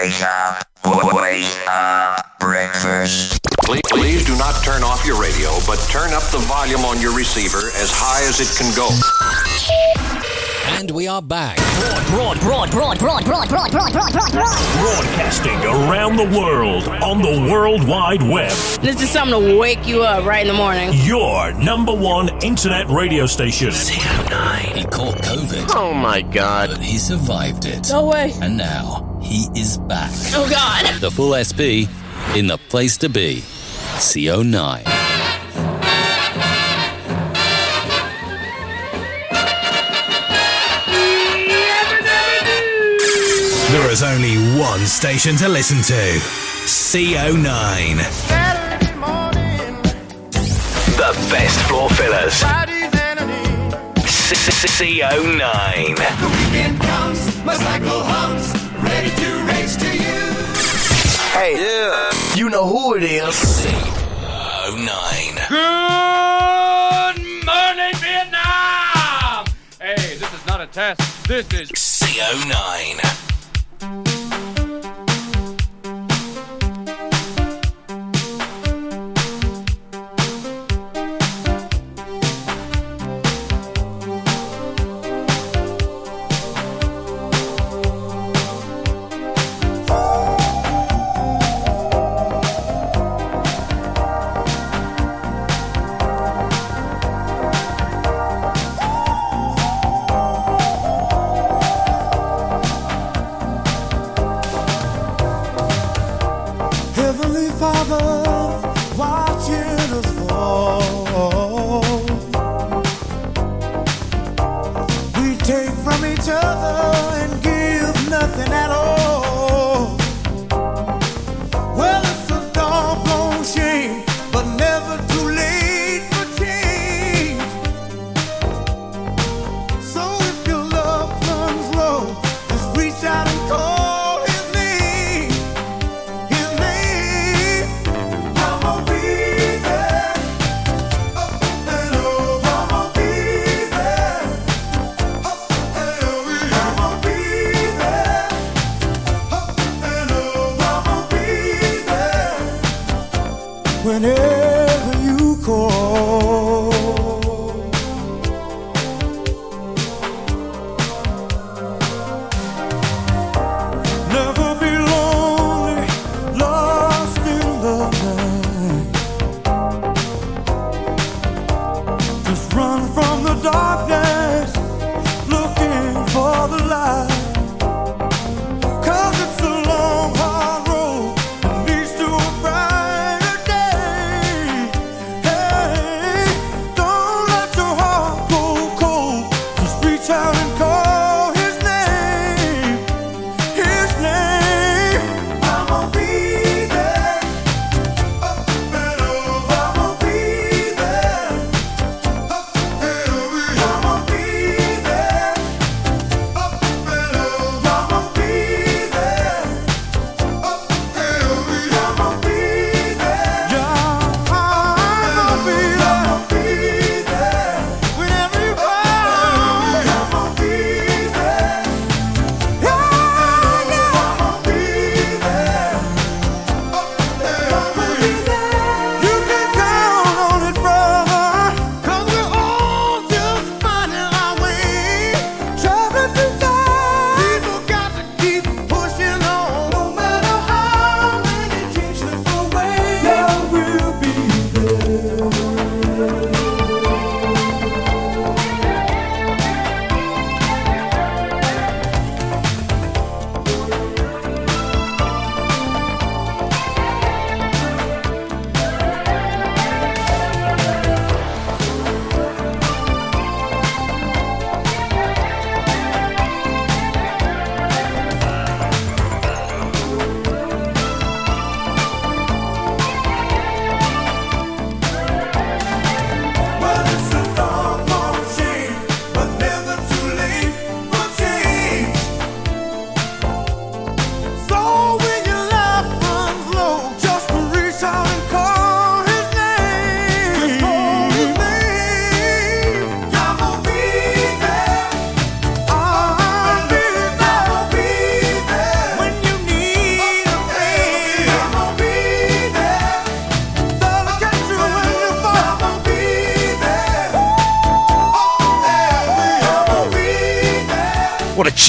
Wake up, wake up, breakfast. Please, please do not turn off your radio, but turn up the volume on your receiver as high as it can go. And we are back. Broad, broad, broad, broad, broad, broad, broad, broad, broad, broad. Broadcasting around the world on the World Wide Web. This is something to wake you up right in the morning. Your number one internet radio station. He caught COVID, Oh my god. but he survived it. No way. And now he is back. Oh, God. The full SP in the place to be. CO9. There is only one station to listen to CO9. The best floor fillers. CO9. Hey, yeah. you know who it is. CO9. Good morning, Vietnam! Hey, this is not a test. This is CO9.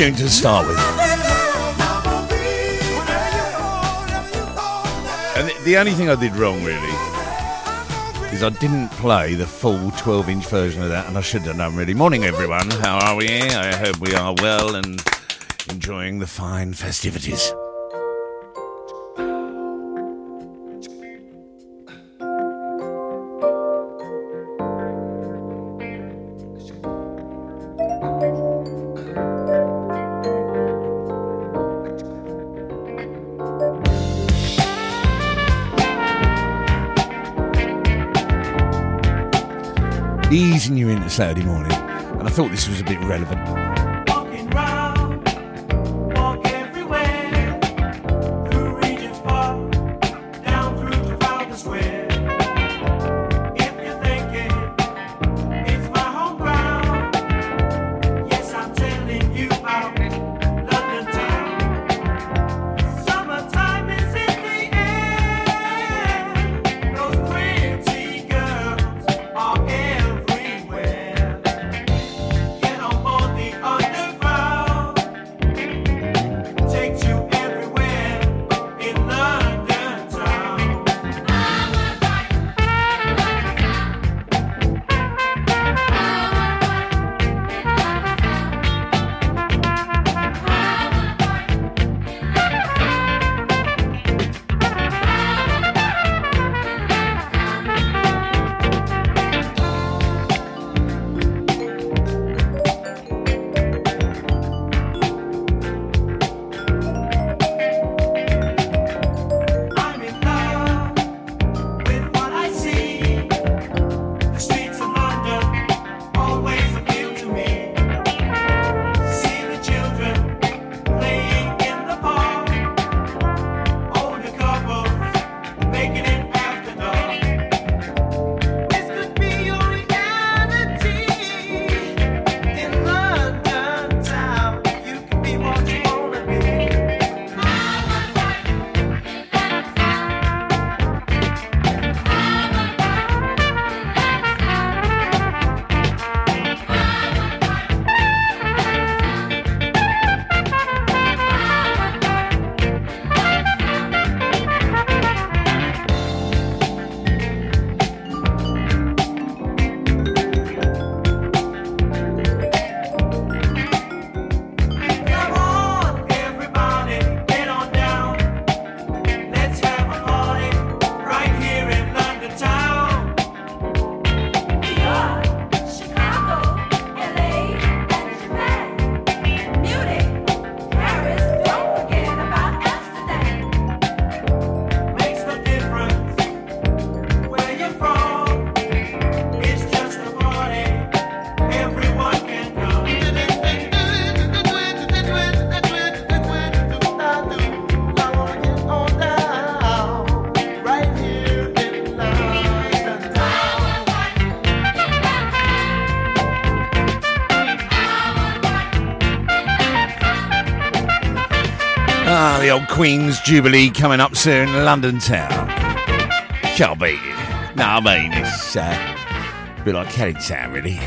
Tune to start with. And the, the only thing I did wrong, really, is I didn't play the full 12 inch version of that, and I should have done, really. Morning, everyone. How are we? I hope we are well and enjoying the fine festivities. Saturday morning, and I thought this was a bit relevant. Queen's Jubilee coming up soon, in London town. Beat it. No, I mean, it's uh, a bit like Kelly Town, really.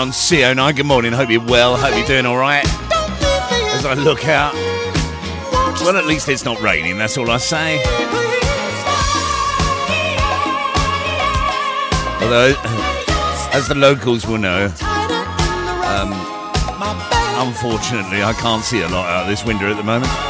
on CO9. Good morning. Hope you're well. Hope you're doing all right. As I look out, well, at least it's not raining. That's all I say. Although, as the locals will know, um, unfortunately, I can't see a lot out this window at the moment.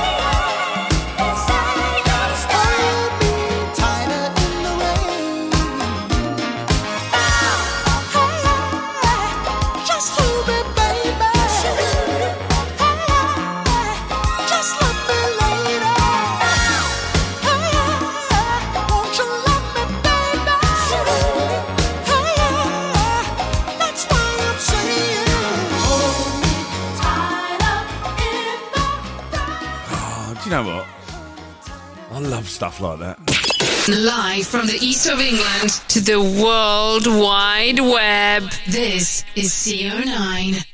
like that. Live from the east of England to the World Wide Web, this is CO9.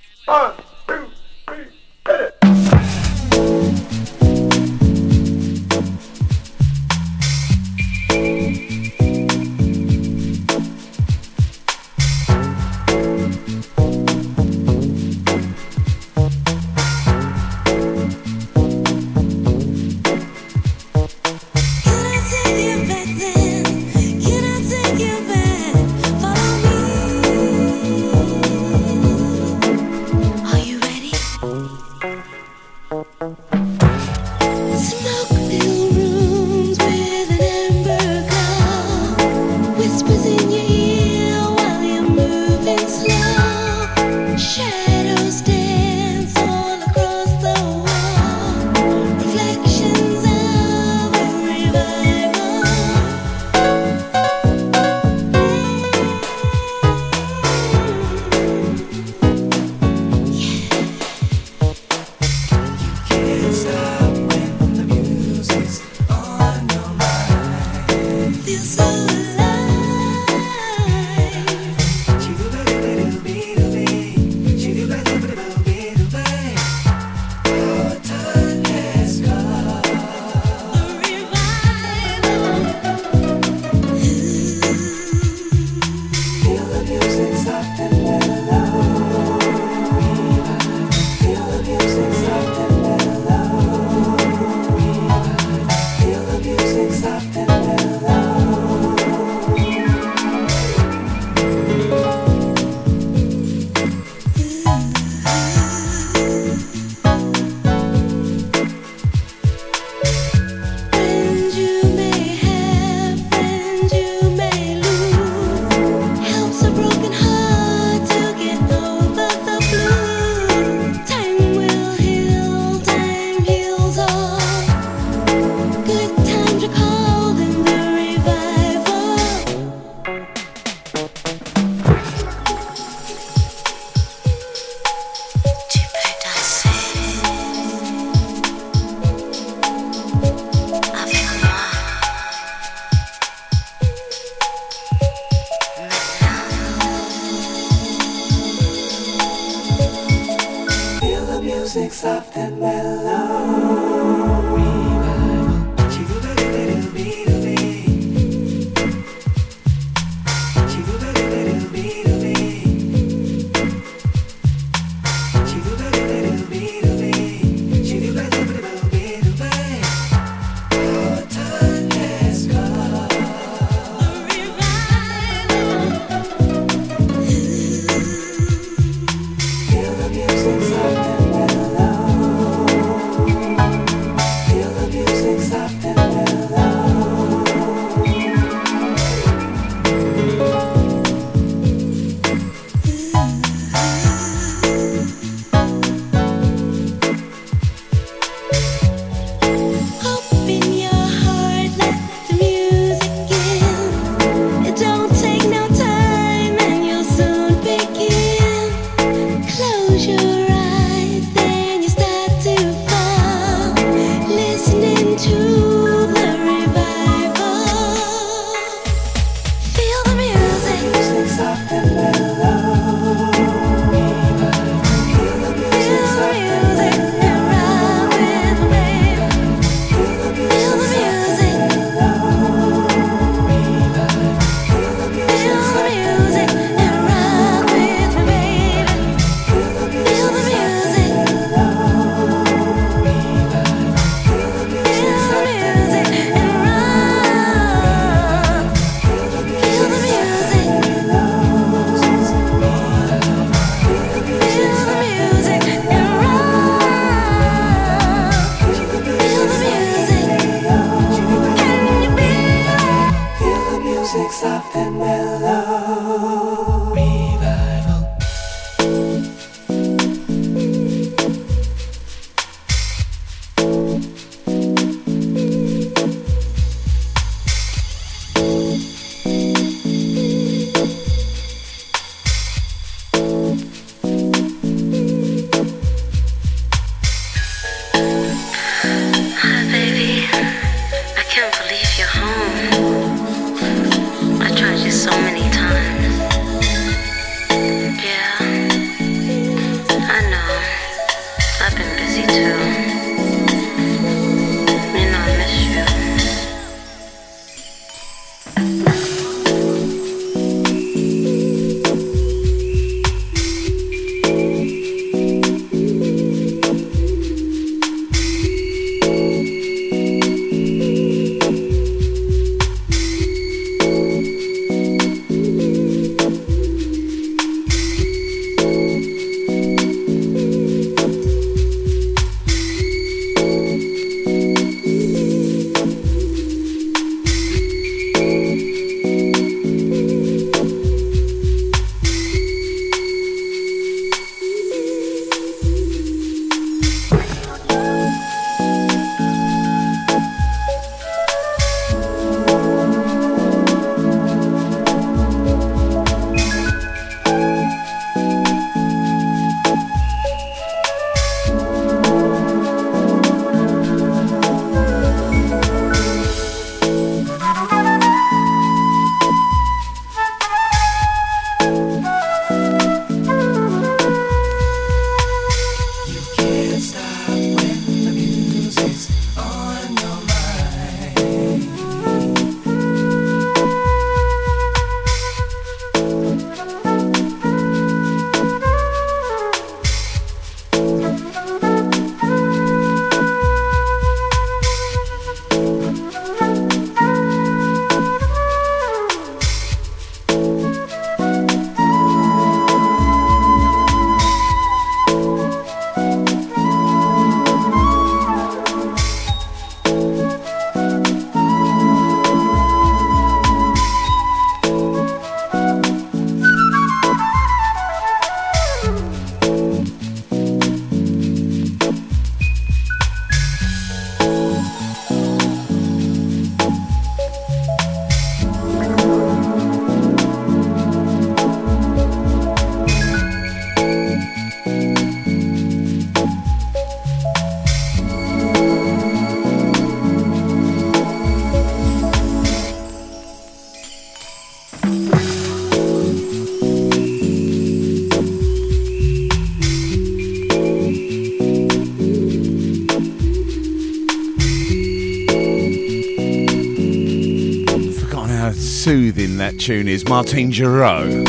That tune is. Martin Giraud.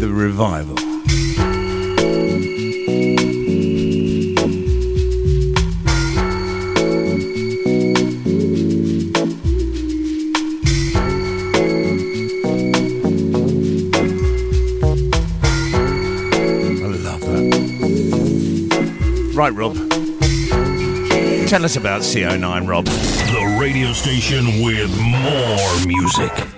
The revival. I love that. Right, Rob. Tell us about CO9, Rob. Radio station with more music.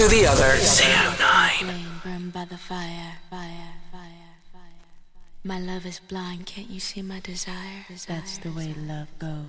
to the other. Burned by the fire, fire, fire, fire. My love is blind, can't you see my desire? That's the way love goes.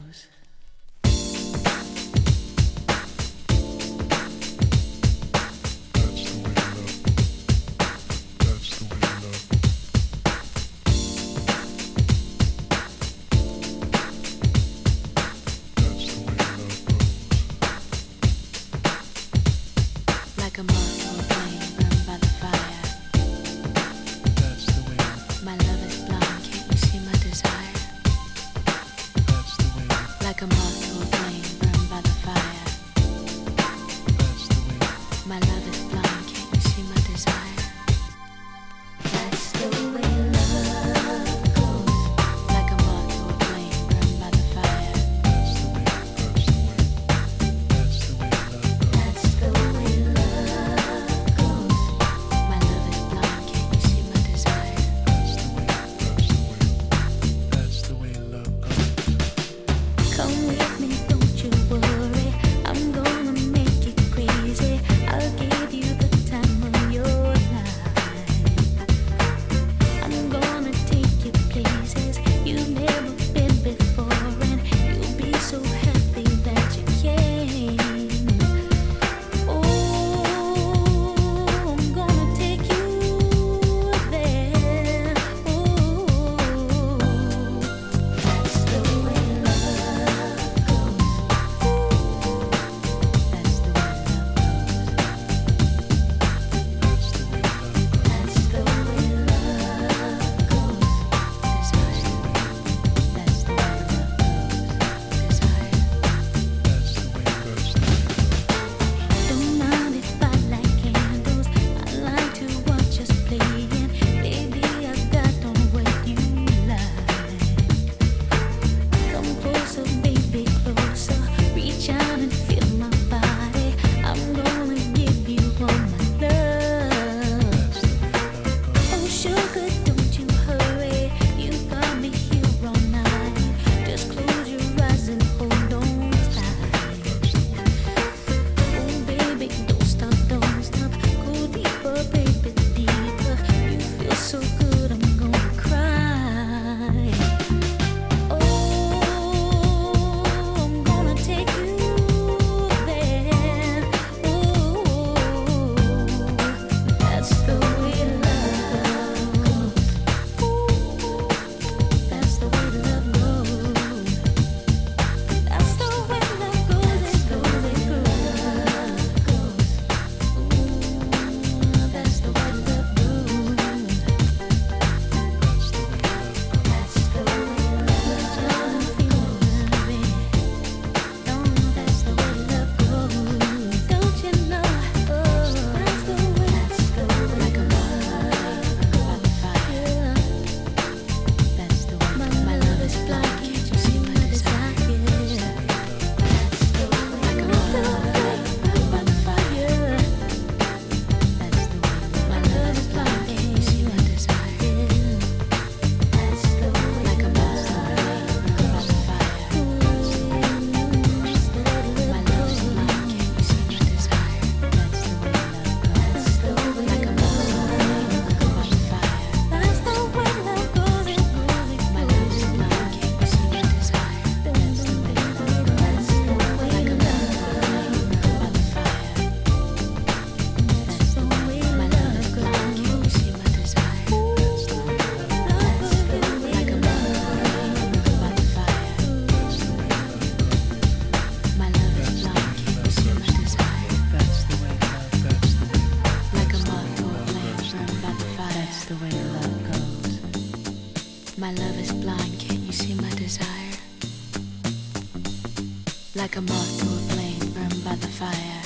like a moth to a flame burned by the fire.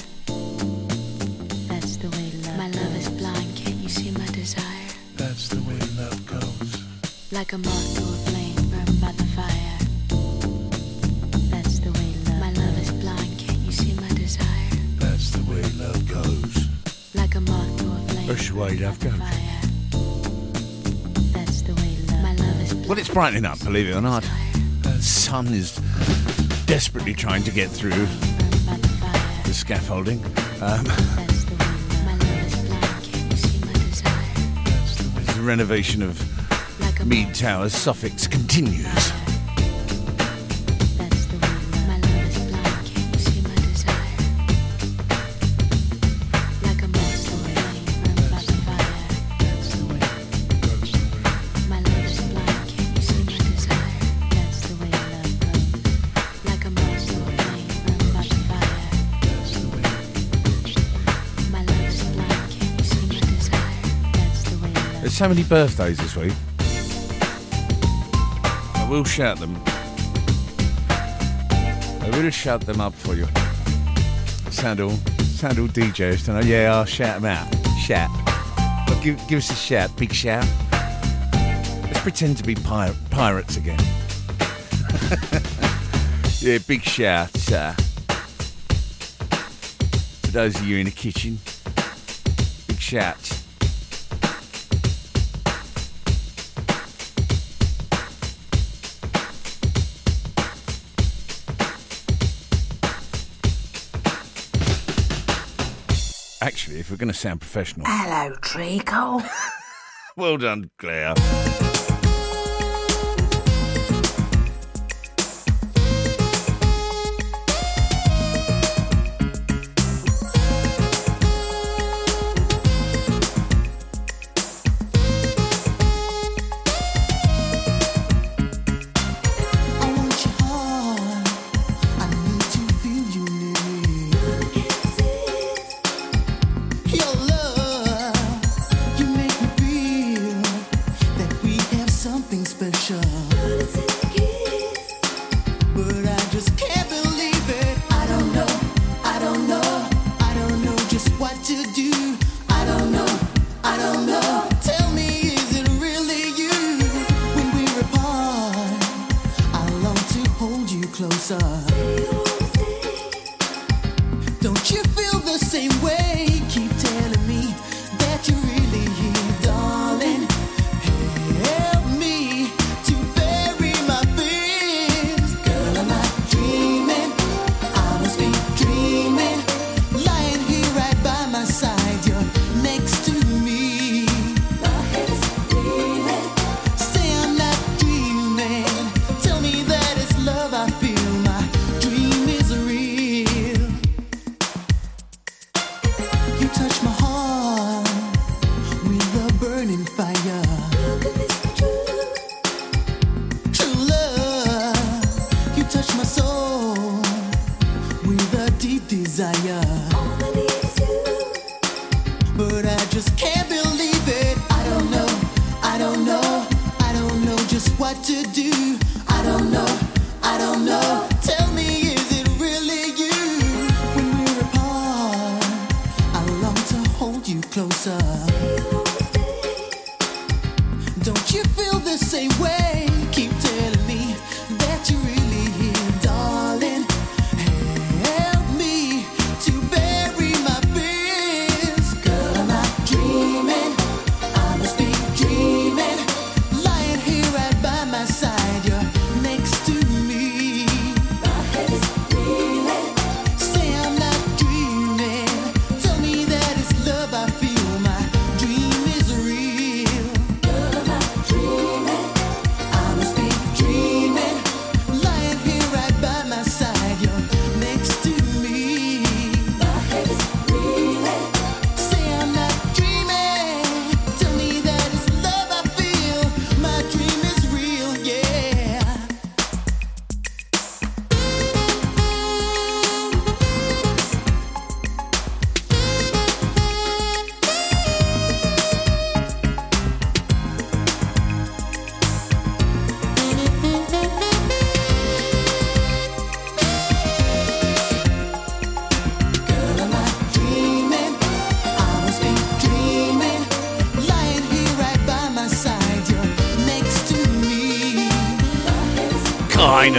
That's the way love. My love goes. is blind, can't you see my desire? That's the way love goes. Like a moth to a flame burned by the fire. That's the way love. My love goes. is blind, can't you see my desire? That's the way love goes. Like a moth to a flame. That's the way love goes. Well, it's brightening up, believe it or not. The sun is desperately trying to get through the scaffolding. Um, the renovation of Mead Towers, Suffolk continues. so many birthdays this week. I will shout them. I will shout them up for you. Sandal, Sandal DJs tonight. Yeah, I'll shout them out. Shout. Give, give us a shout, big shout. Let's pretend to be pir- pirates again. yeah, big shout uh, for those of you in the kitchen. Big shout if we're going to sound professional. Hello, Treacle. well done, Claire. what to do. I don't know.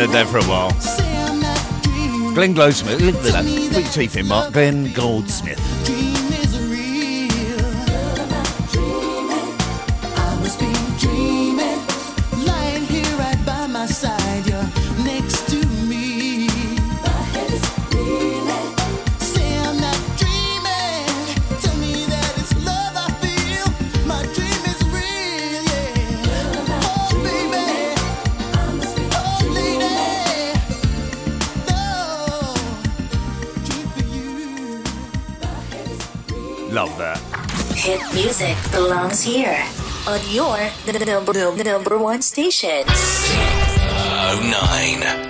heard that for a while. Glenn Goldsmith. Put your teeth in, Mark. Glenn Goldsmith. Here on your number, one station. Oh nine.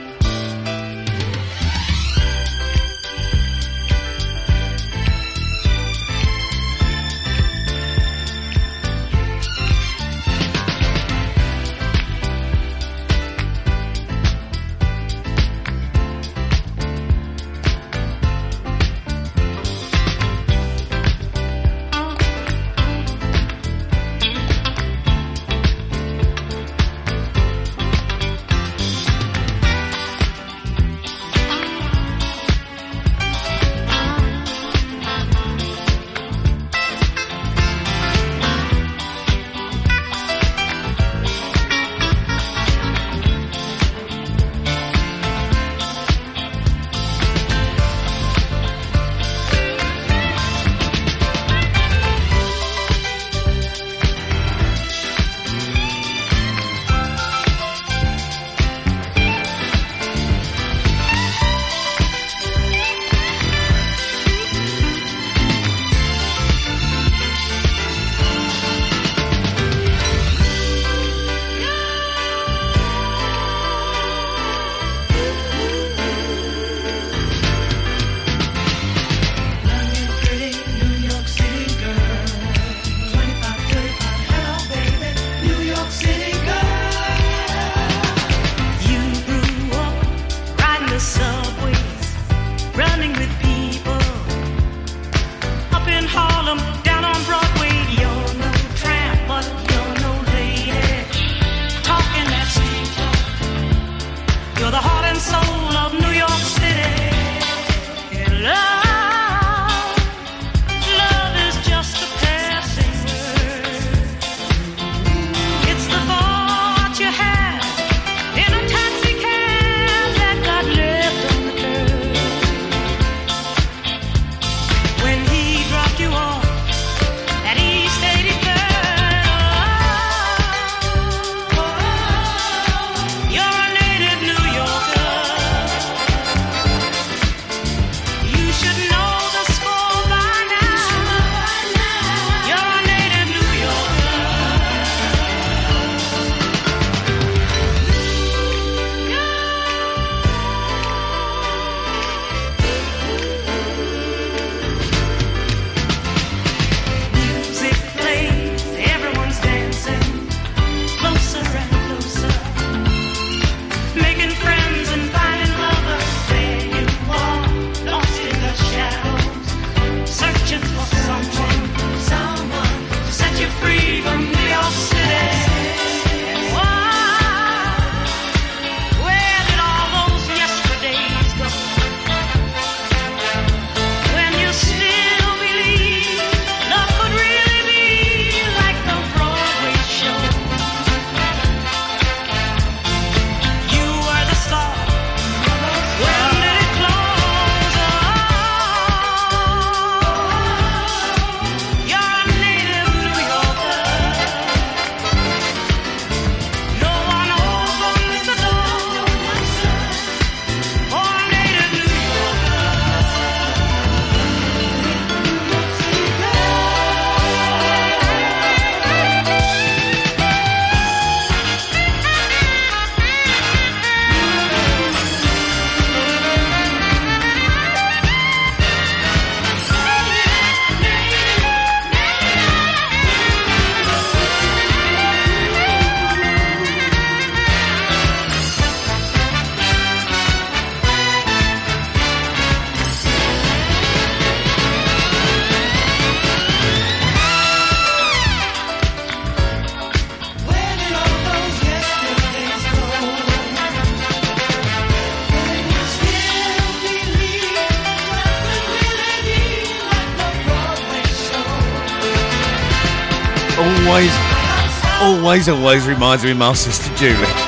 Always, always reminds me of my sister Julie.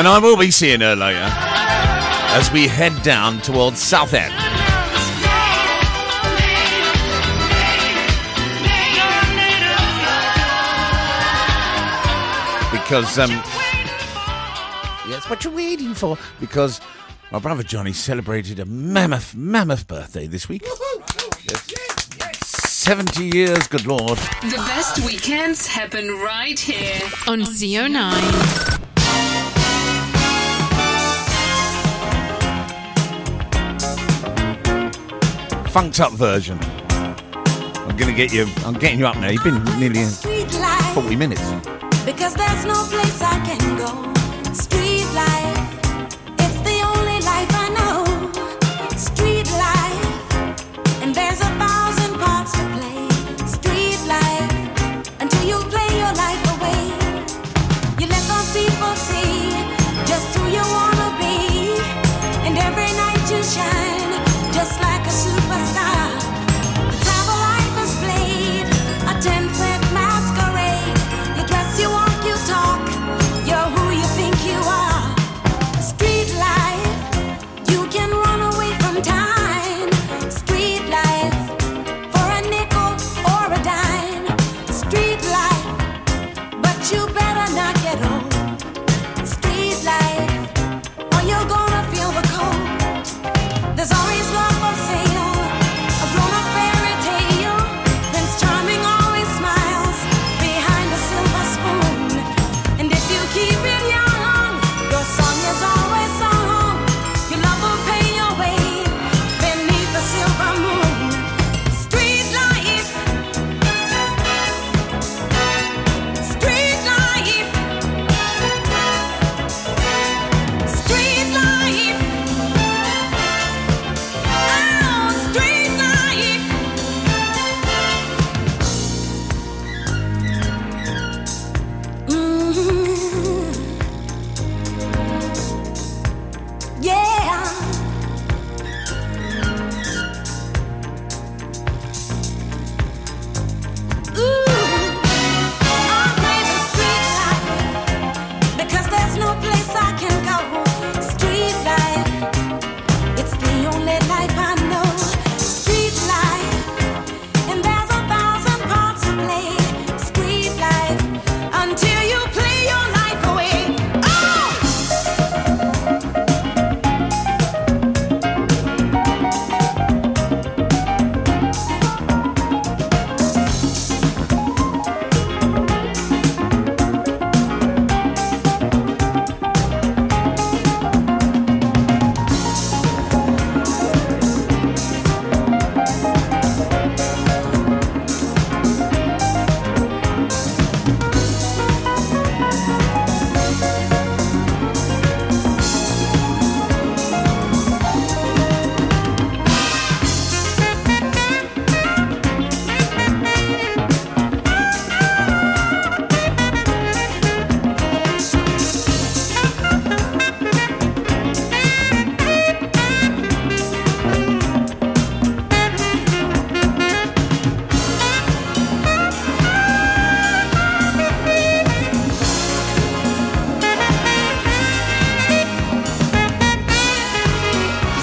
And I will be seeing her later as we head down towards Southend. Because, um, yes, what you're waiting for? Because my brother Johnny celebrated a mammoth, mammoth birthday this week. Yes. 70 years, good lord. The best weekends happen right here on CO9. Funked up version. I'm gonna get you, I'm getting you up now. You've been nearly 40 minutes. Because there's no place I can go. Street life,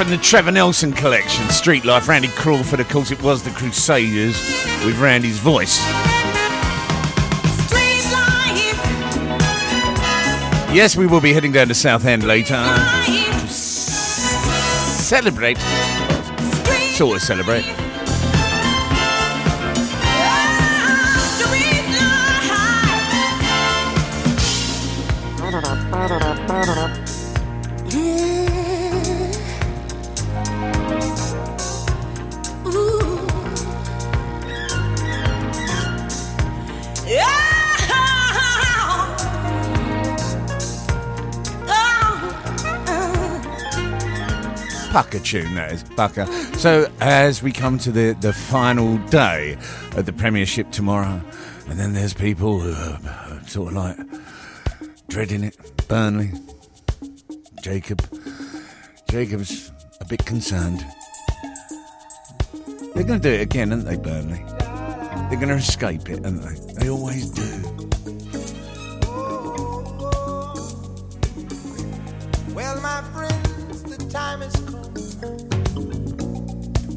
From the Trevor Nelson collection, Street Life, Randy Crawford, of course, it was the Crusaders with Randy's voice. Yes, we will be heading down to Southend later to celebrate. Sort of celebrate. Tune, that is. Pucker. So, as we come to the, the final day of the Premiership tomorrow, and then there's people who are sort of like dreading it. Burnley, Jacob. Jacob's a bit concerned. They're going to do it again, aren't they, Burnley? They're going to escape it, aren't they? They always do.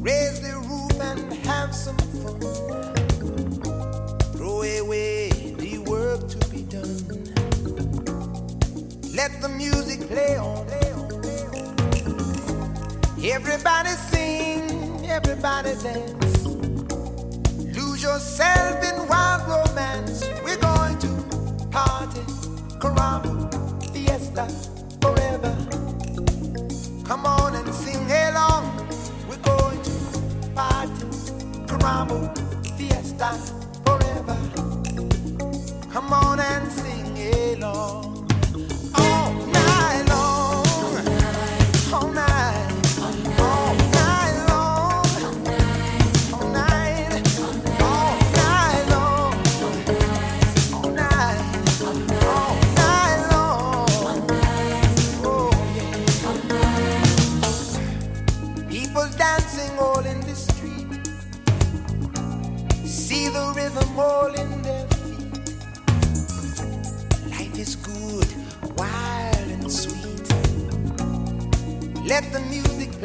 Raise the roof and have some fun. Throw away the work to be done. Let the music play on. Everybody sing, everybody dance. Lose yourself in wild romance. We're going to party, caramba, fiesta, forever. Come on and sing along. Party, caramba, fiesta, forever. Come on and sing along.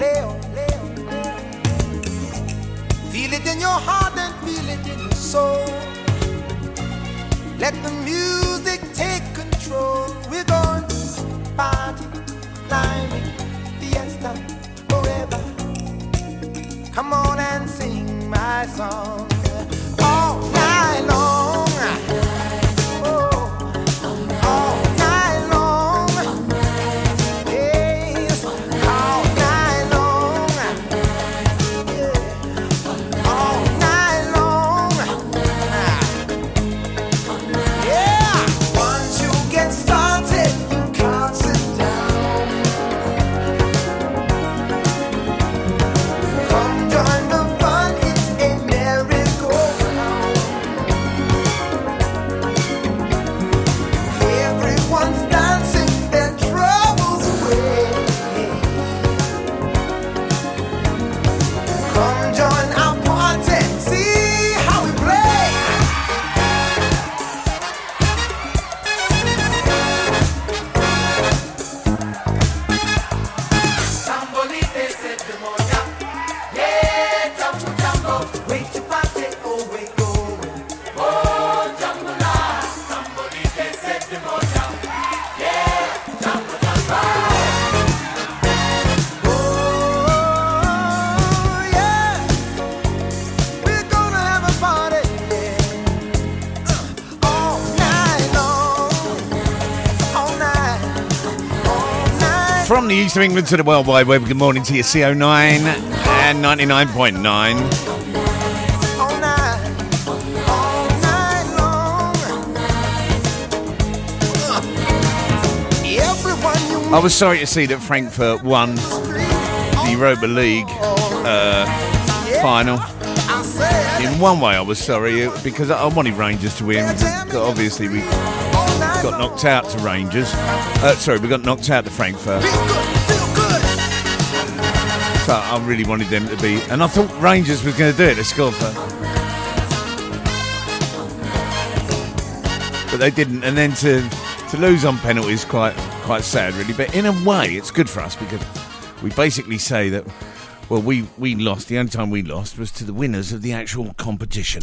Play on. Feel it in your heart and feel it in your soul. Let the music take control. We're going to party, climbing, fiesta, forever. Come on and sing my song all night long. From England to the World Wide Web, good morning to you, CO9 and 99.9. All night, all night long. Everyone you I was sorry to see that Frankfurt won the Europa League uh, final. In one way, I was sorry uh, because I wanted Rangers to win. Obviously, we got knocked out to Rangers. Uh, sorry, we got knocked out to Frankfurt. I really wanted them to be, and I thought Rangers was going to do it. They scored but they didn't. And then to to lose on penalties quite quite sad, really. But in a way, it's good for us because we basically say that well, we we lost. The only time we lost was to the winners of the actual competition.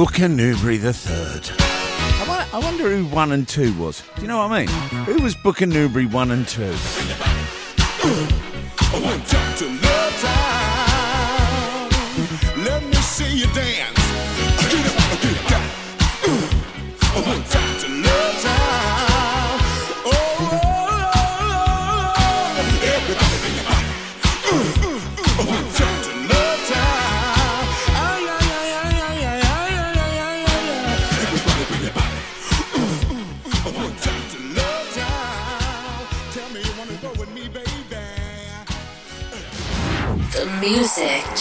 Booker Newberry the Third. I wonder who one and two was. Do you know what I mean? Who was Booker Newberry one and two?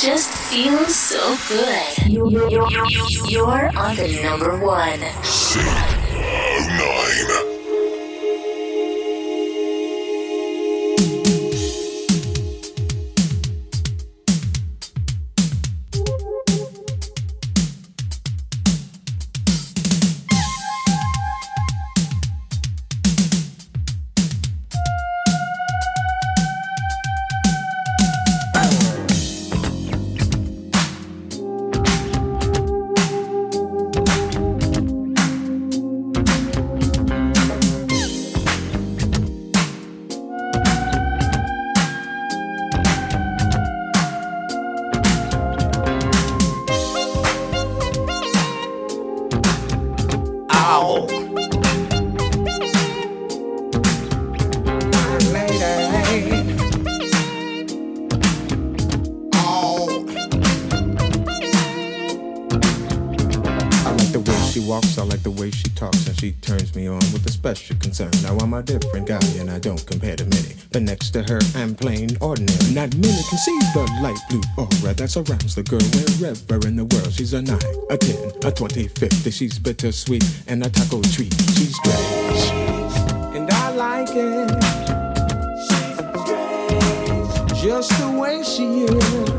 just feels so good. You're, you're, you're, you're on the number one. special concern. Now I'm a different guy and I don't compare to many. But next to her, I'm plain ordinary. Not many can see the light blue aura that surrounds the girl wherever in the world. She's a nine, a ten, a twenty, fifty. She's bittersweet and a taco treat. She's strange, and I like it. She's strange, just the way she is.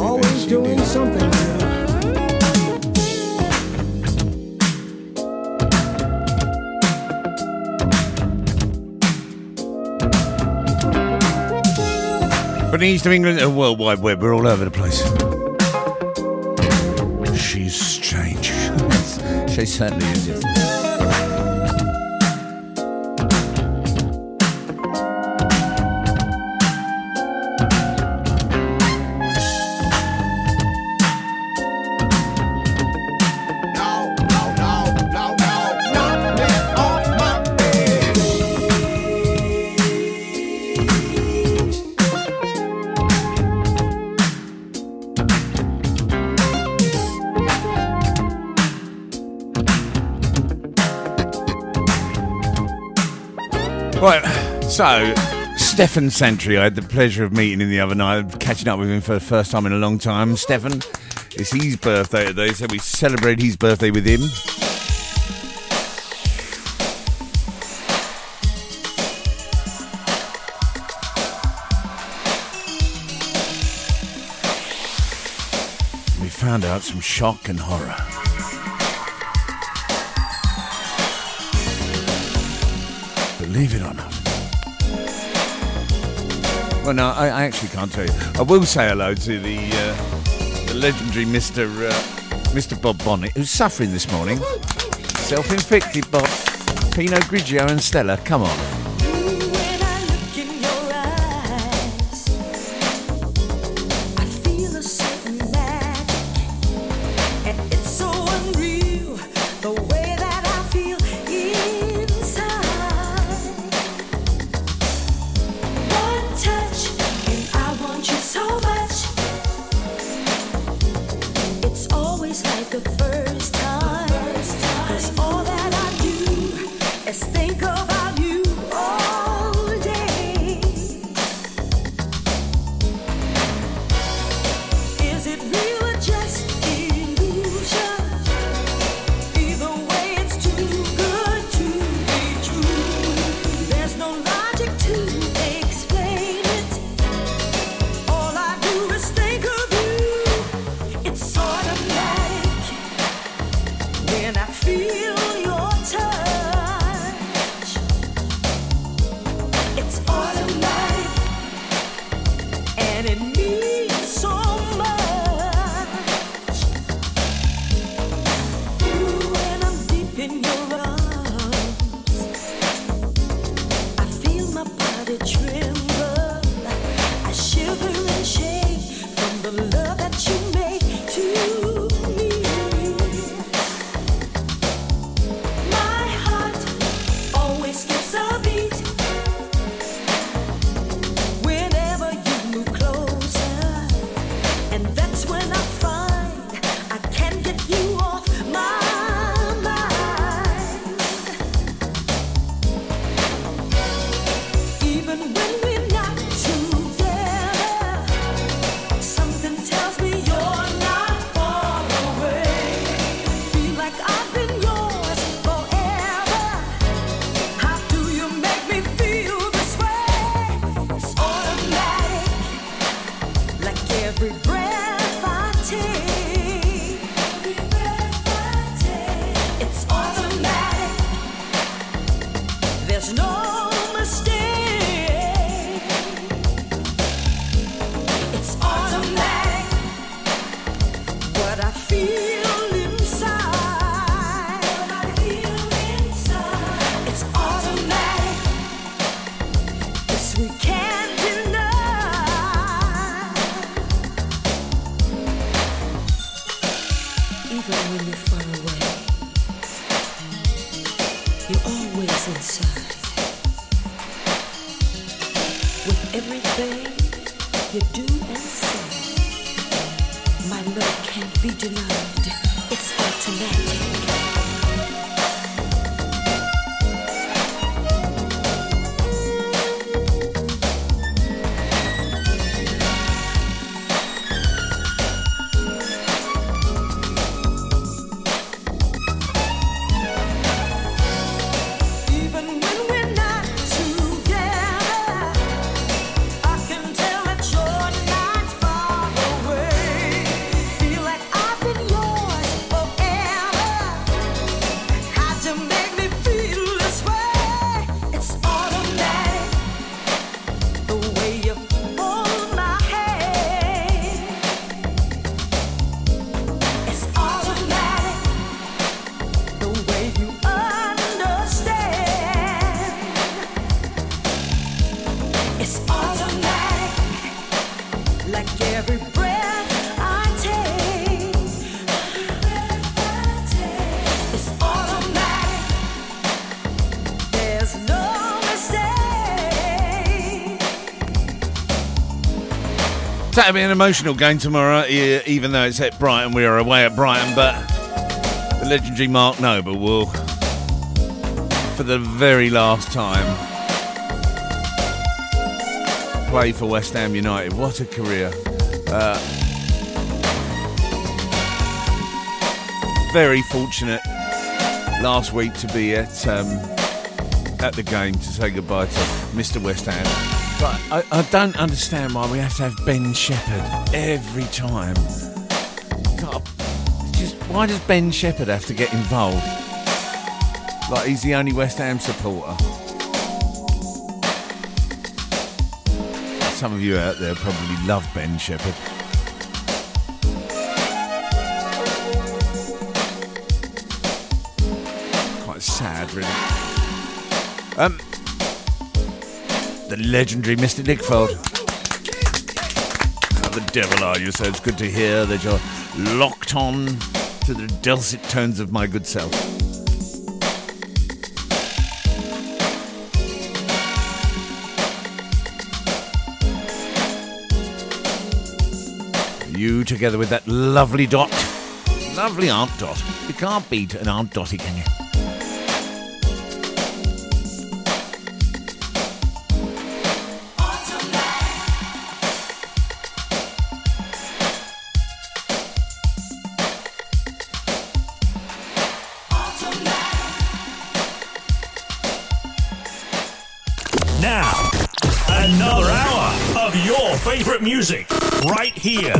Always doing something new. From the east of England and World Wide Web, we're all over the place. She's strange. she certainly is. So Stefan Sentry, I had the pleasure of meeting him the other night, catching up with him for the first time in a long time. Stefan, it's his birthday today, so we celebrate his birthday with him. We found out some shock and horror. Believe it or not. Well, no, I, I actually can't tell you. I will say hello to the, uh, the legendary Mr. Uh, Mr. Bob Bonnet, who's suffering this morning. Self-inflicted, Bob. Pinot Grigio and Stella, come on. So it'll be an emotional game tomorrow, even though it's at Brighton. We are away at Brighton, but the legendary Mark Noble will, for the very last time, play for West Ham United. What a career! Uh, very fortunate last week to be at um, at the game to say goodbye to Mr. West Ham. But I, I don't understand why we have to have Ben Shephard every time. God, just why does Ben Shephard have to get involved? Like he's the only West Ham supporter. Some of you out there probably love Ben Shephard. Quite sad, really. Um, legendary Mr. Nickfold. How the devil are you? So it's good to hear that you're locked on to the dulcet tones of my good self. You together with that lovely Dot. Lovely Aunt Dot. You can't beat an Aunt Dotty, can you? Music right here.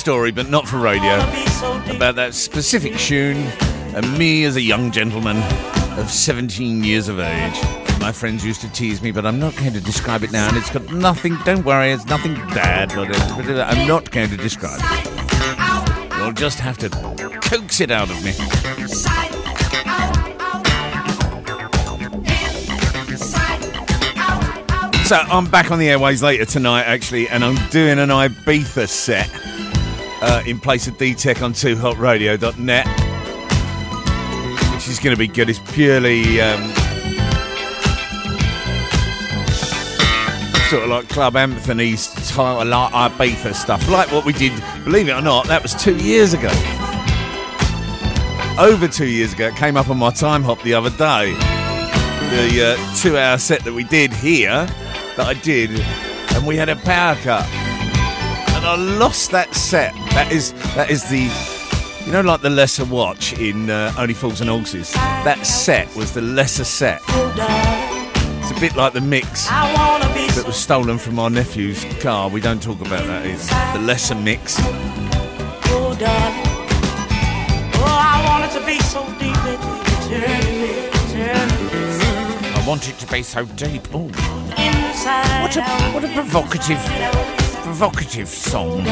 Story, but not for radio, about that specific tune and me as a young gentleman of 17 years of age. My friends used to tease me, but I'm not going to describe it now, and it's got nothing, don't worry, it's nothing bad, but I'm not going to describe it. You'll just have to coax it out of me. So I'm back on the airways later tonight, actually, and I'm doing an Ibiza set uh, in place of D-Tech on 2hotradio.net, which is going to be good. It's purely um, sort of like Club Anthony's style, like Ibiza stuff, like what we did. Believe it or not, that was two years ago. Over two years ago, it came up on my time hop the other day. The uh, two-hour set that we did here, that I did, and we had a power cut, and I lost that set. That is that is the, you know, like the lesser watch in uh, Only Fools and Horses. That set was the lesser set. It's a bit like the mix that was stolen from our nephew's car. We don't talk about that. The lesser mix. I want it to be so deep that you turn me, turn me I want it to be so deep. Oh, what a what a provocative, provocative song.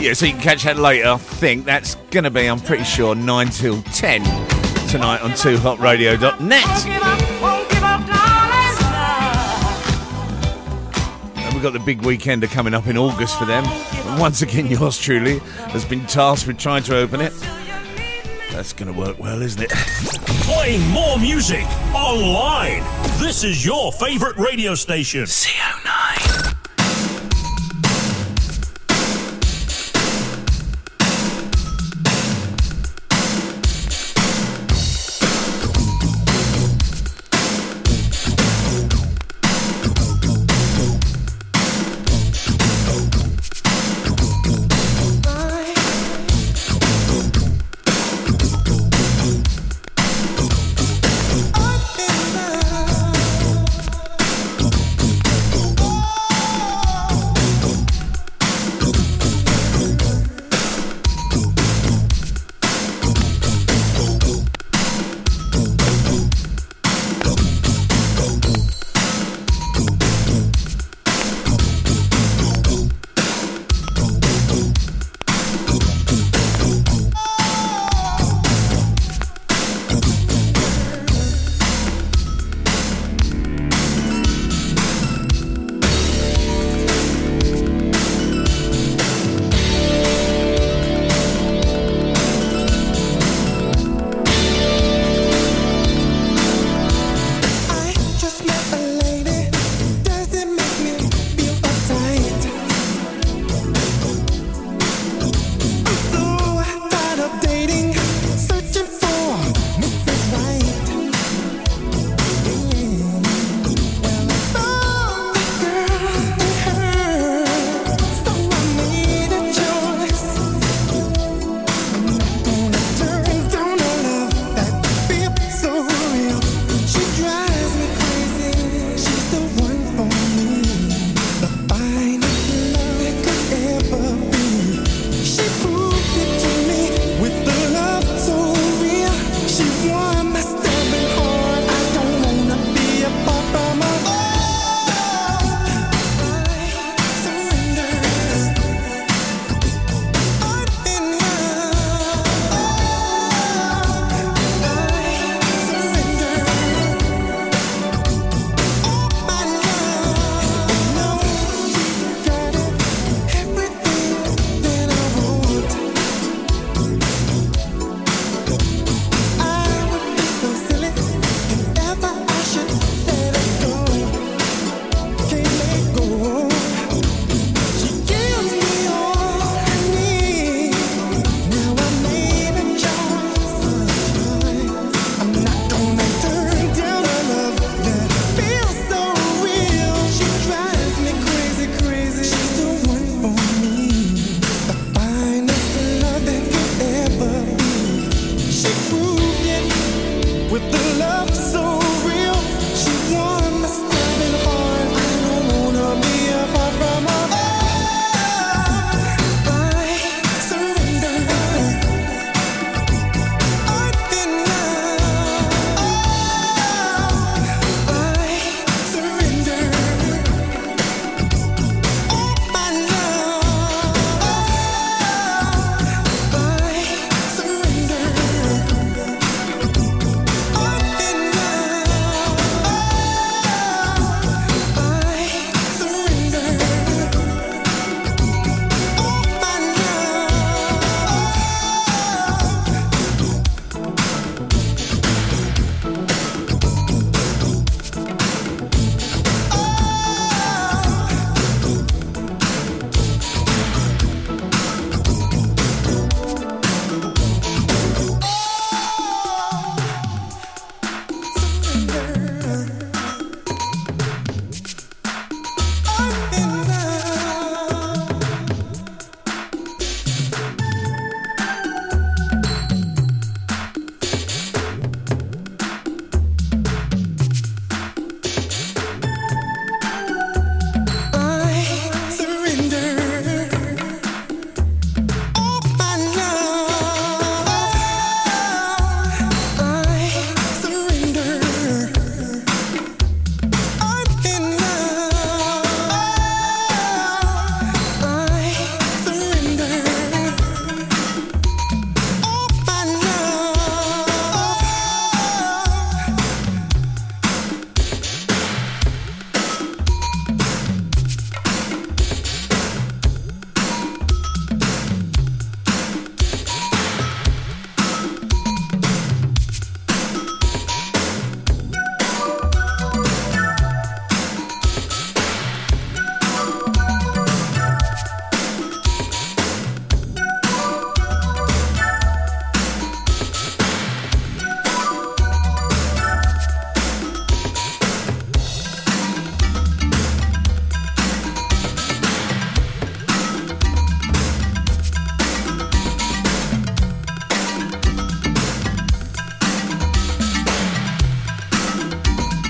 Yeah, so you can catch that later. I think that's going to be, I'm pretty sure, 9 till 10 tonight on 2hotradio.net. we've got the big weekender coming up in August for them. And once again, yours truly has been tasked with trying to open it. That's going to work well, isn't it? Playing more music online. This is your favorite radio station. CO9.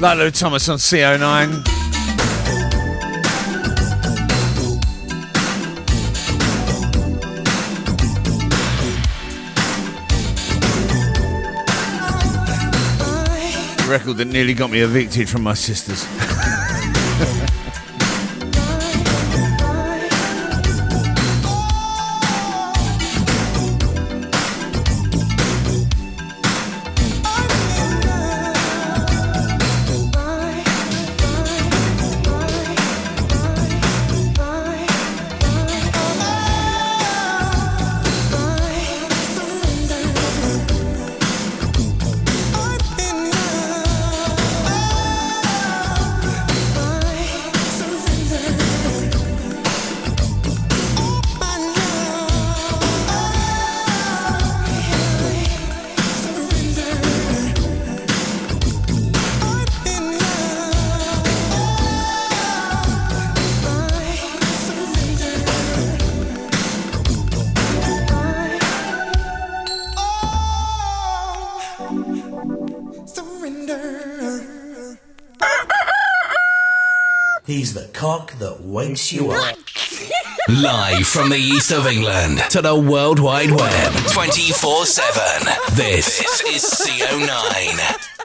Lalo Thomas on CO9. Record that nearly got me evicted from my sisters. cock that wakes you up. Live from the east of England to the World Wide Web 24 7. This is CO9.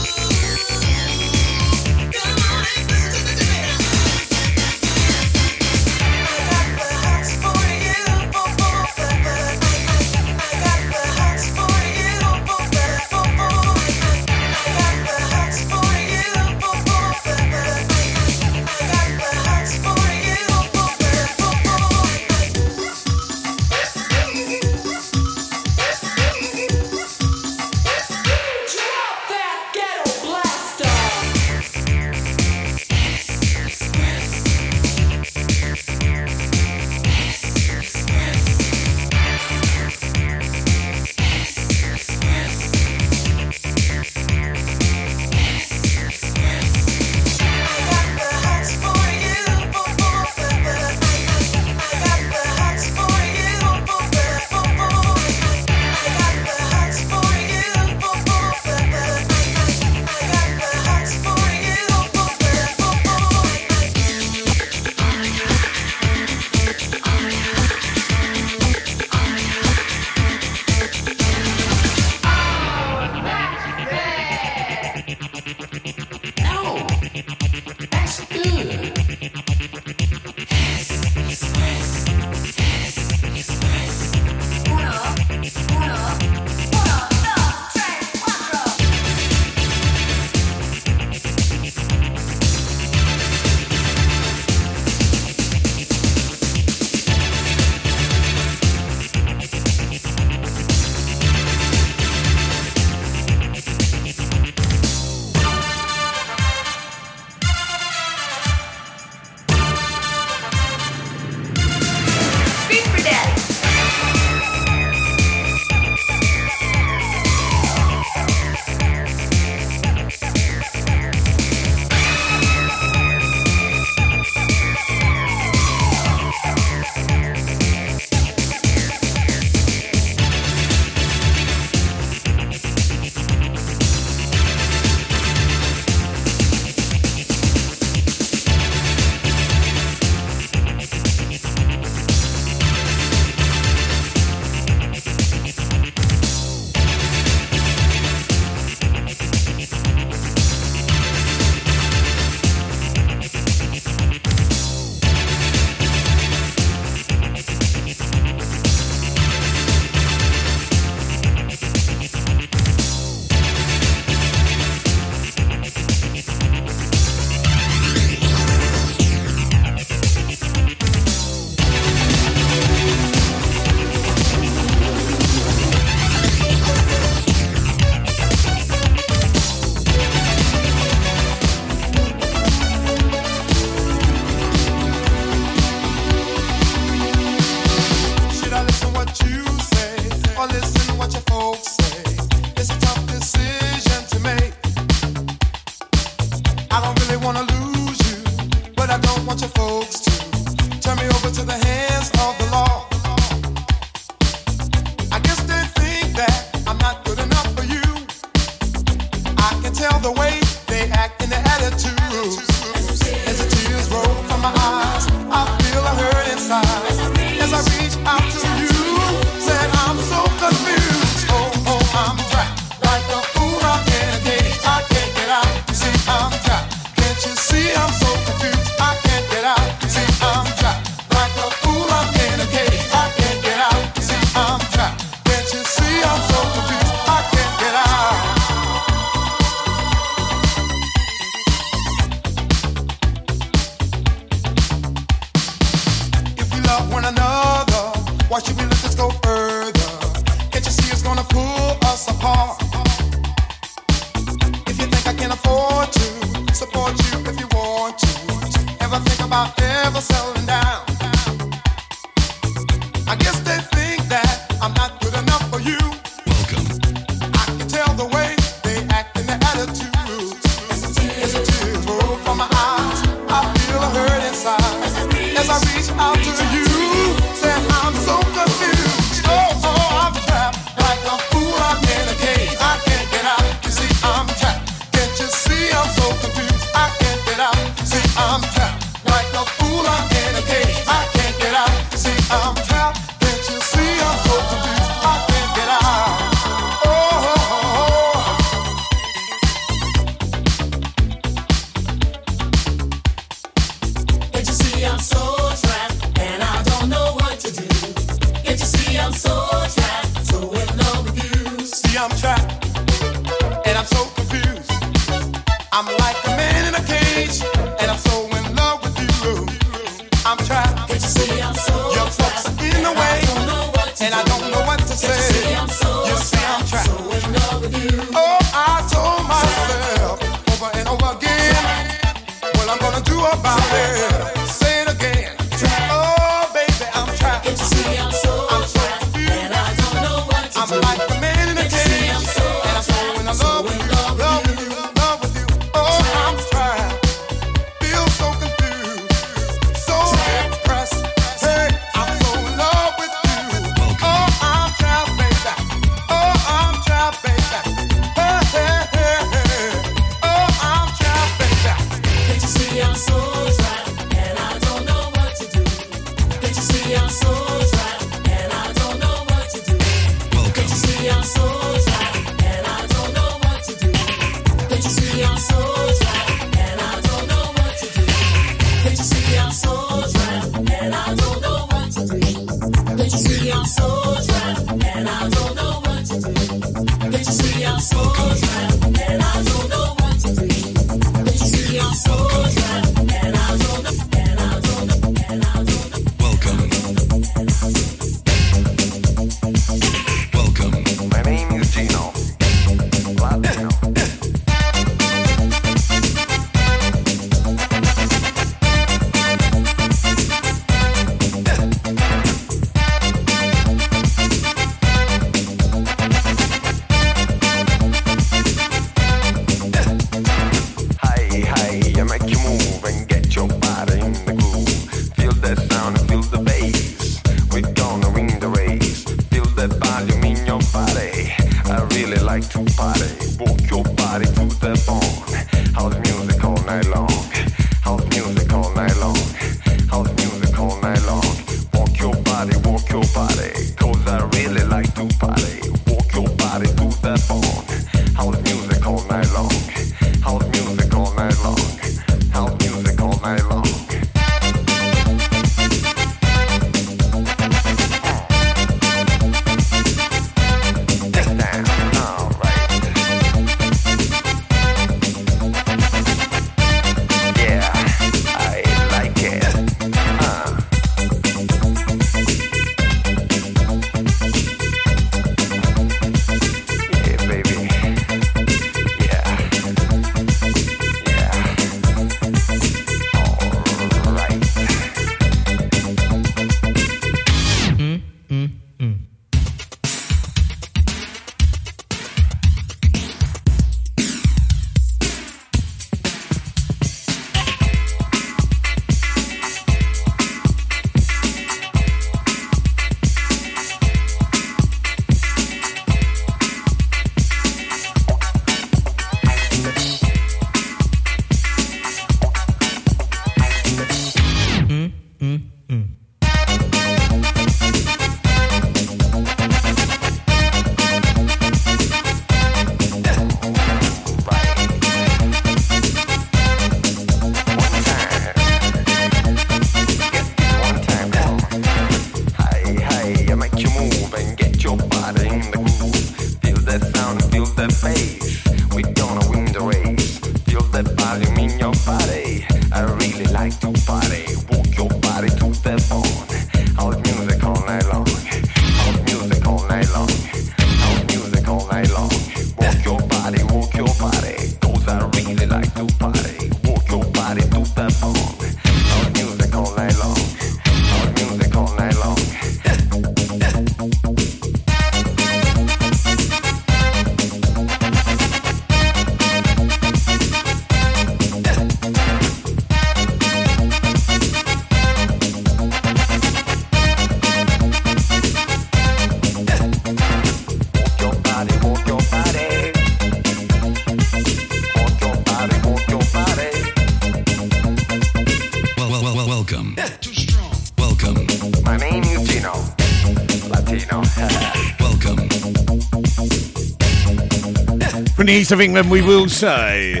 Of England, we will say.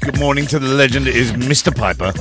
Good morning to the legend, it is Mr. Piper.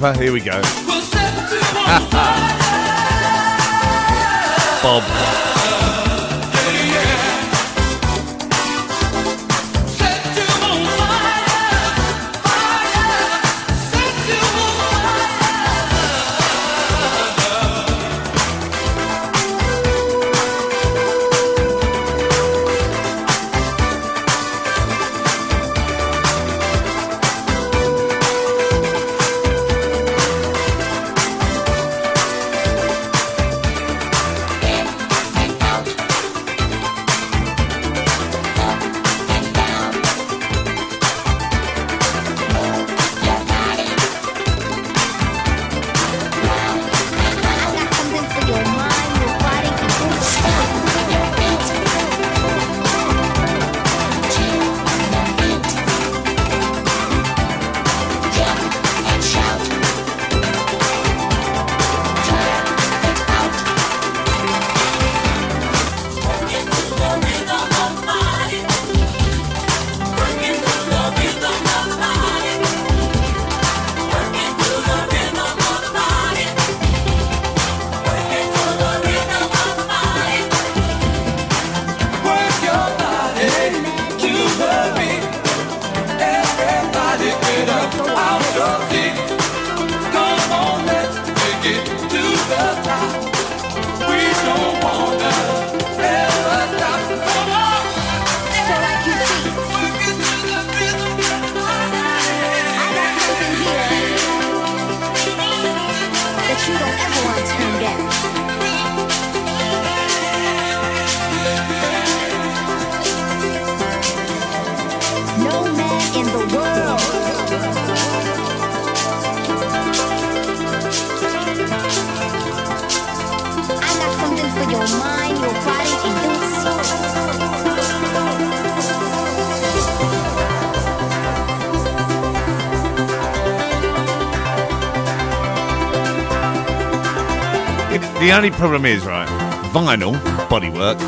Here we go. The only problem is, right, vinyl, bodywork,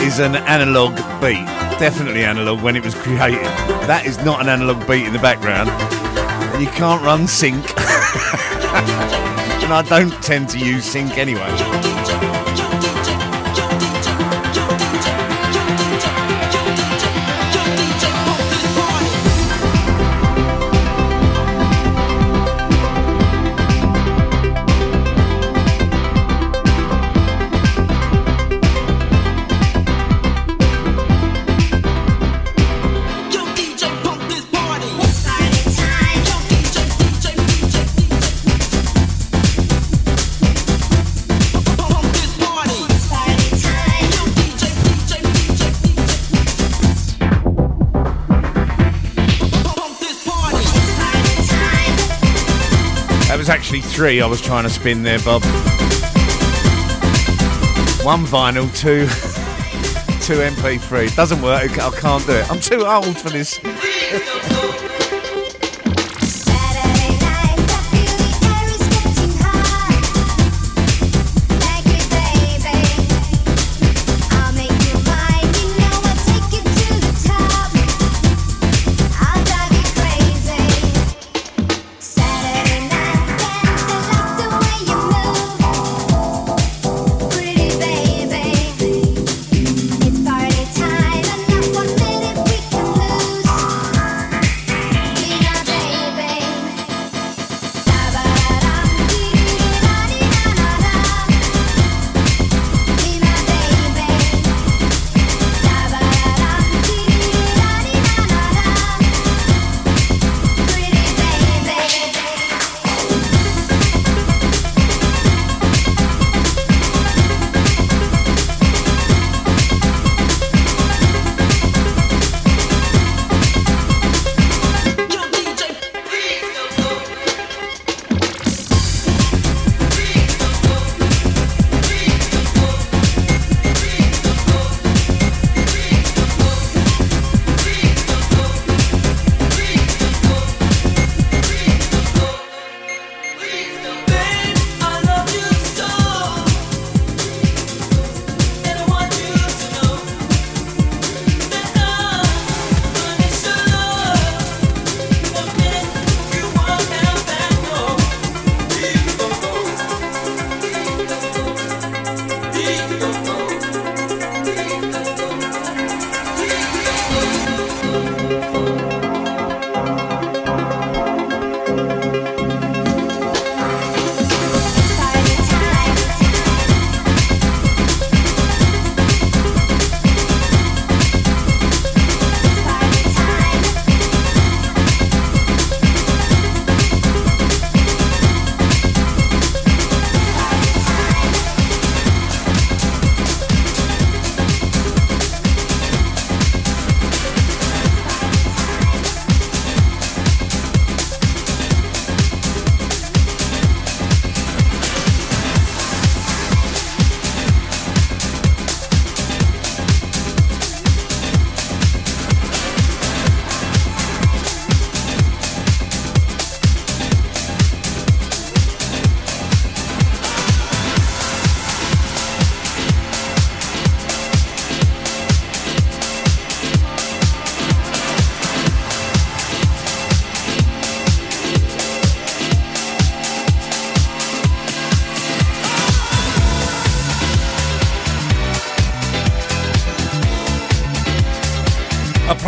is an analog beat. Definitely analog when it was created. That is not an analog beat in the background. And you can't run sync. and I don't tend to use sync anyway. Three I was trying to spin there, Bob. One vinyl, two, two MP3. Doesn't work. I can't do it. I'm too old for this.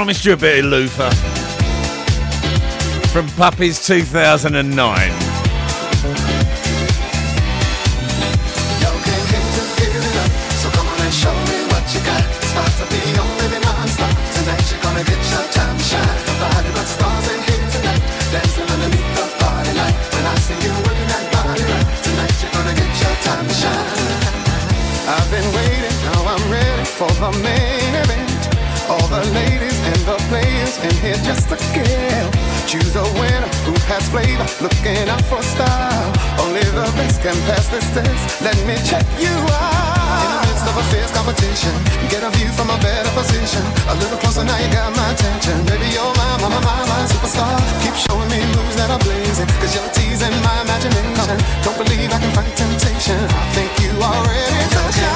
promised you a bit of Luther from Puppies 2009. Can pass this test. Let me check you out. In the midst of a fierce competition, get a view from a better position. A little closer now, you got my attention. Baby, you're my, my, my, my, superstar. Keep showing me moves that are blazing, cause you're teasing my imagination. Don't believe I can fight temptation. I think I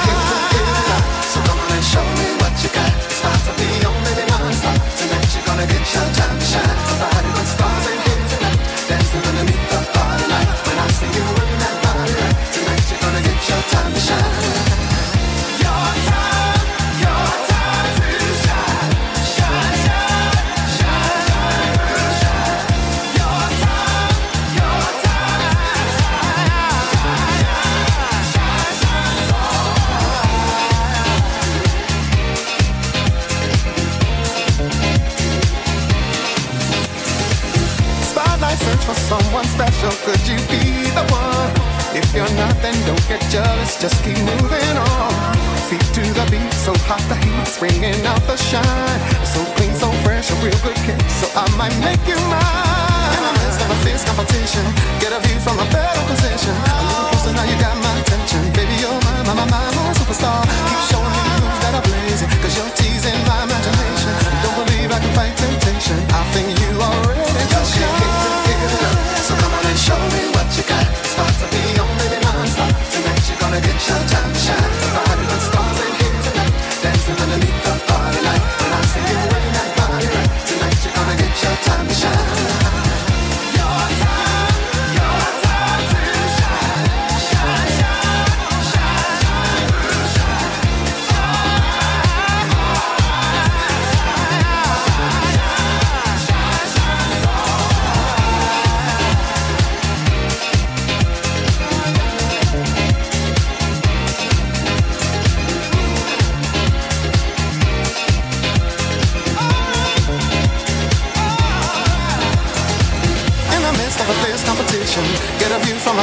don't get jealous, just keep moving on. Feet to the beat, so hot the heat's bringing out the shine. So clean, so fresh, a real good kick, so I might make you mine. In the midst of a fierce competition, get a view from a better position. A little closer, now you got my attention. Baby, you're my, my, my, my, my superstar. Keep showing me moves that are blazing, cause you're teasing my imagination. Don't believe I can fight temptation. I think you are ready to shine. So come on and show me what you you're gonna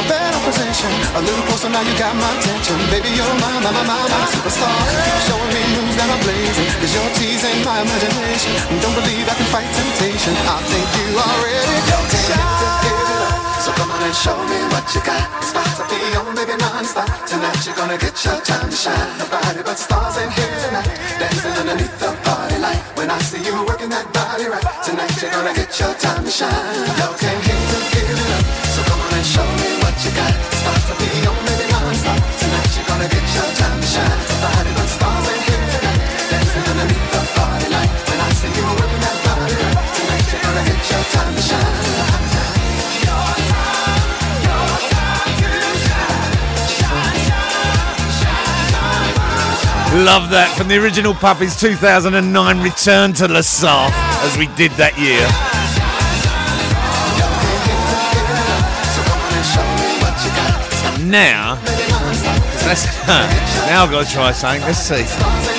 better position. A little closer now, you got my attention. Baby, you're my, my, my, my, my superstar. Keep showing me moves that are blazing, cause you're teasing my imagination. Don't believe I can fight temptation. I think you are ready to shine. So come on and show me what you got. It's about to be on, baby, non-stop. Tonight you're gonna get your time to shine. Nobody but stars in here tonight. Dancing underneath the party light. When I see you working that body right. Tonight you're gonna get your time to shine. You came here to give it up. So come on and show me Love that from the original Puppies 2009 Return to South, as we did that year. Now, let's, now I've got to try something. Let's see.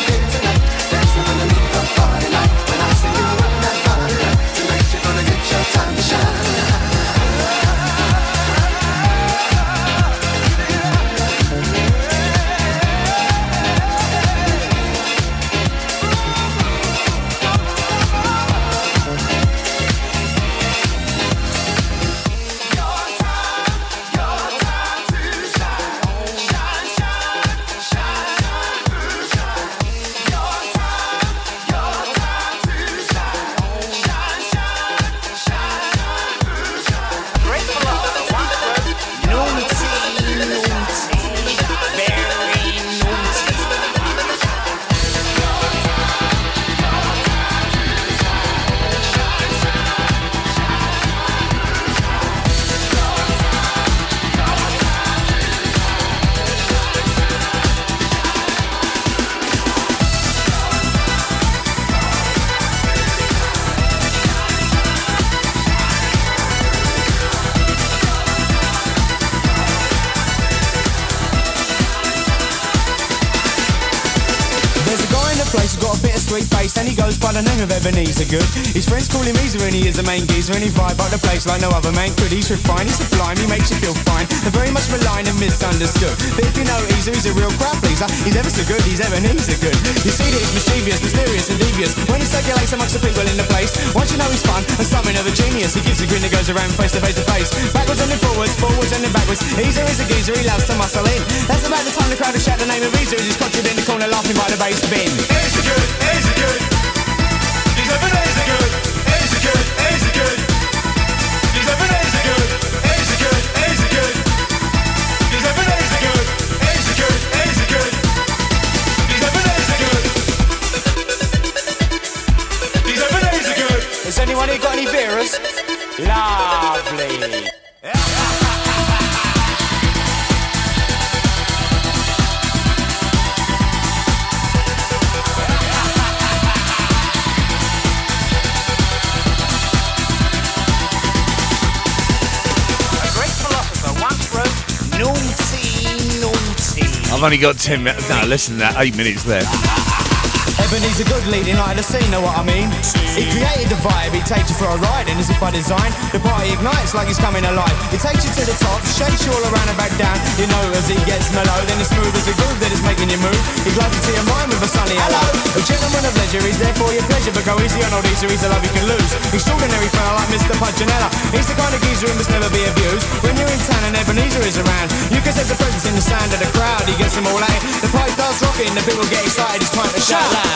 Got a goes by the name of Ebeneezer Goode. His friends call him Easer and he is the main geezer and he vibe up the place like no other man could. He's refined, he's sublime, he makes you feel fine. They're very much maligned and misunderstood. But if you know Easer, he's a real crowd pleaser. He's ever so good, he's Ebeneezer Goode. You see that he's mischievous, mysterious and devious. When he circulates amongst the people in the place, once you know he's fun and something of a genius, he gives a grin that goes around face to face to face. Backwards and then forwards, forwards and then backwards. Easer is a geezer, he loves to muscle in. That's about the time the crowd will shout the name of Easer as he's conjured in the corner laughing by the bass bin. Easer good, Easer good. He's Ebeneezer Goode, only got 10 minutes. No, listen to that. Eight minutes left. Ebeneezer Goode leading light like the scene, know what I mean? He created the vibe, he takes you for a ride, and as if by design, the party ignites like it's coming alive. He takes you to the top, shakes you all around and back down. You know as he gets mellow, then it's smooth as a groove that is making you move. He glides into your mind with a sunny hello. A gentleman of leisure, he's there for your pleasure, but go easy on old Easter, he's a love you can lose. Extraordinary fella like Mr. Punchinella. He's the kind of geezer who must never be abused. When you're in town and Ebenezer is around, you can sense the presence in the sound of the crowd. He gets them all out. The party starts rocking, the people get excited. It's time to shout loud.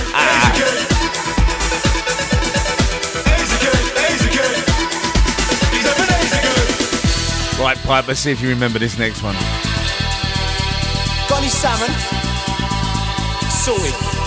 Pipe, let's see if you remember this next one. Got any salmon? Sorted.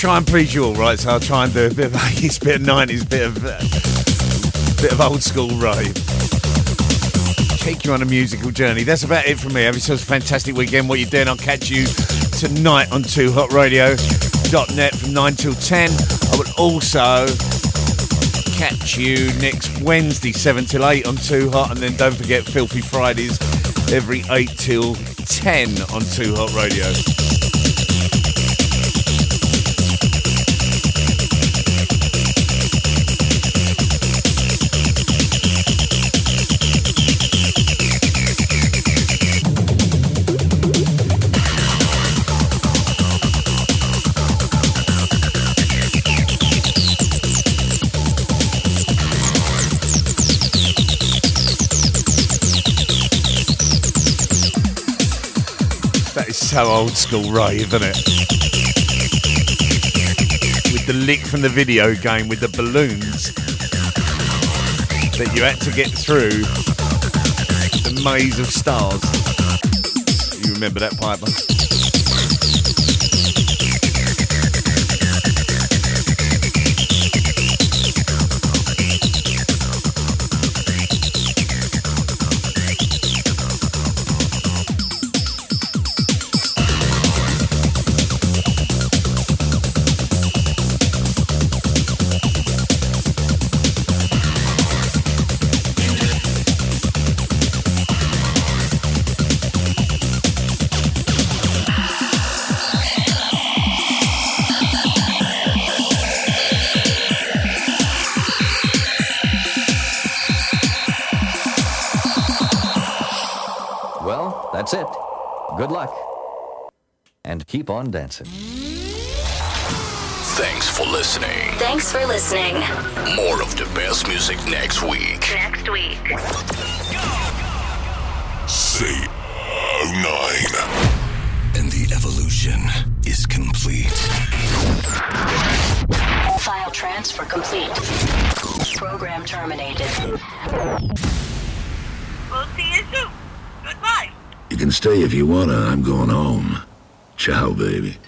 Try and please you all, right? So I'll try and do a bit of 80s, bit of 90s, bit of, uh, bit of old school rave. Take you on a musical journey. That's about it from me. Have yourselves a fantastic weekend. What you're doing, I'll catch you tonight on 2hotradio.net from 9 till 10. I will also catch you next Wednesday, 7 till 8 on 2 Hot. And then don't forget Filthy Fridays every 8 till 10 on 2 Hot Radio. So old school rave, isn't it? With the lick from the video game with the balloons that you had to get through the maze of stars. You remember that piper? Keep on dancing. Thanks for listening. Thanks for listening. More of the best music next week. Next week. Say oh, nine. And the evolution is complete. File transfer complete. Program terminated. We'll see you soon. Goodbye. You can stay if you wanna. I'm going home. Ciao, baby.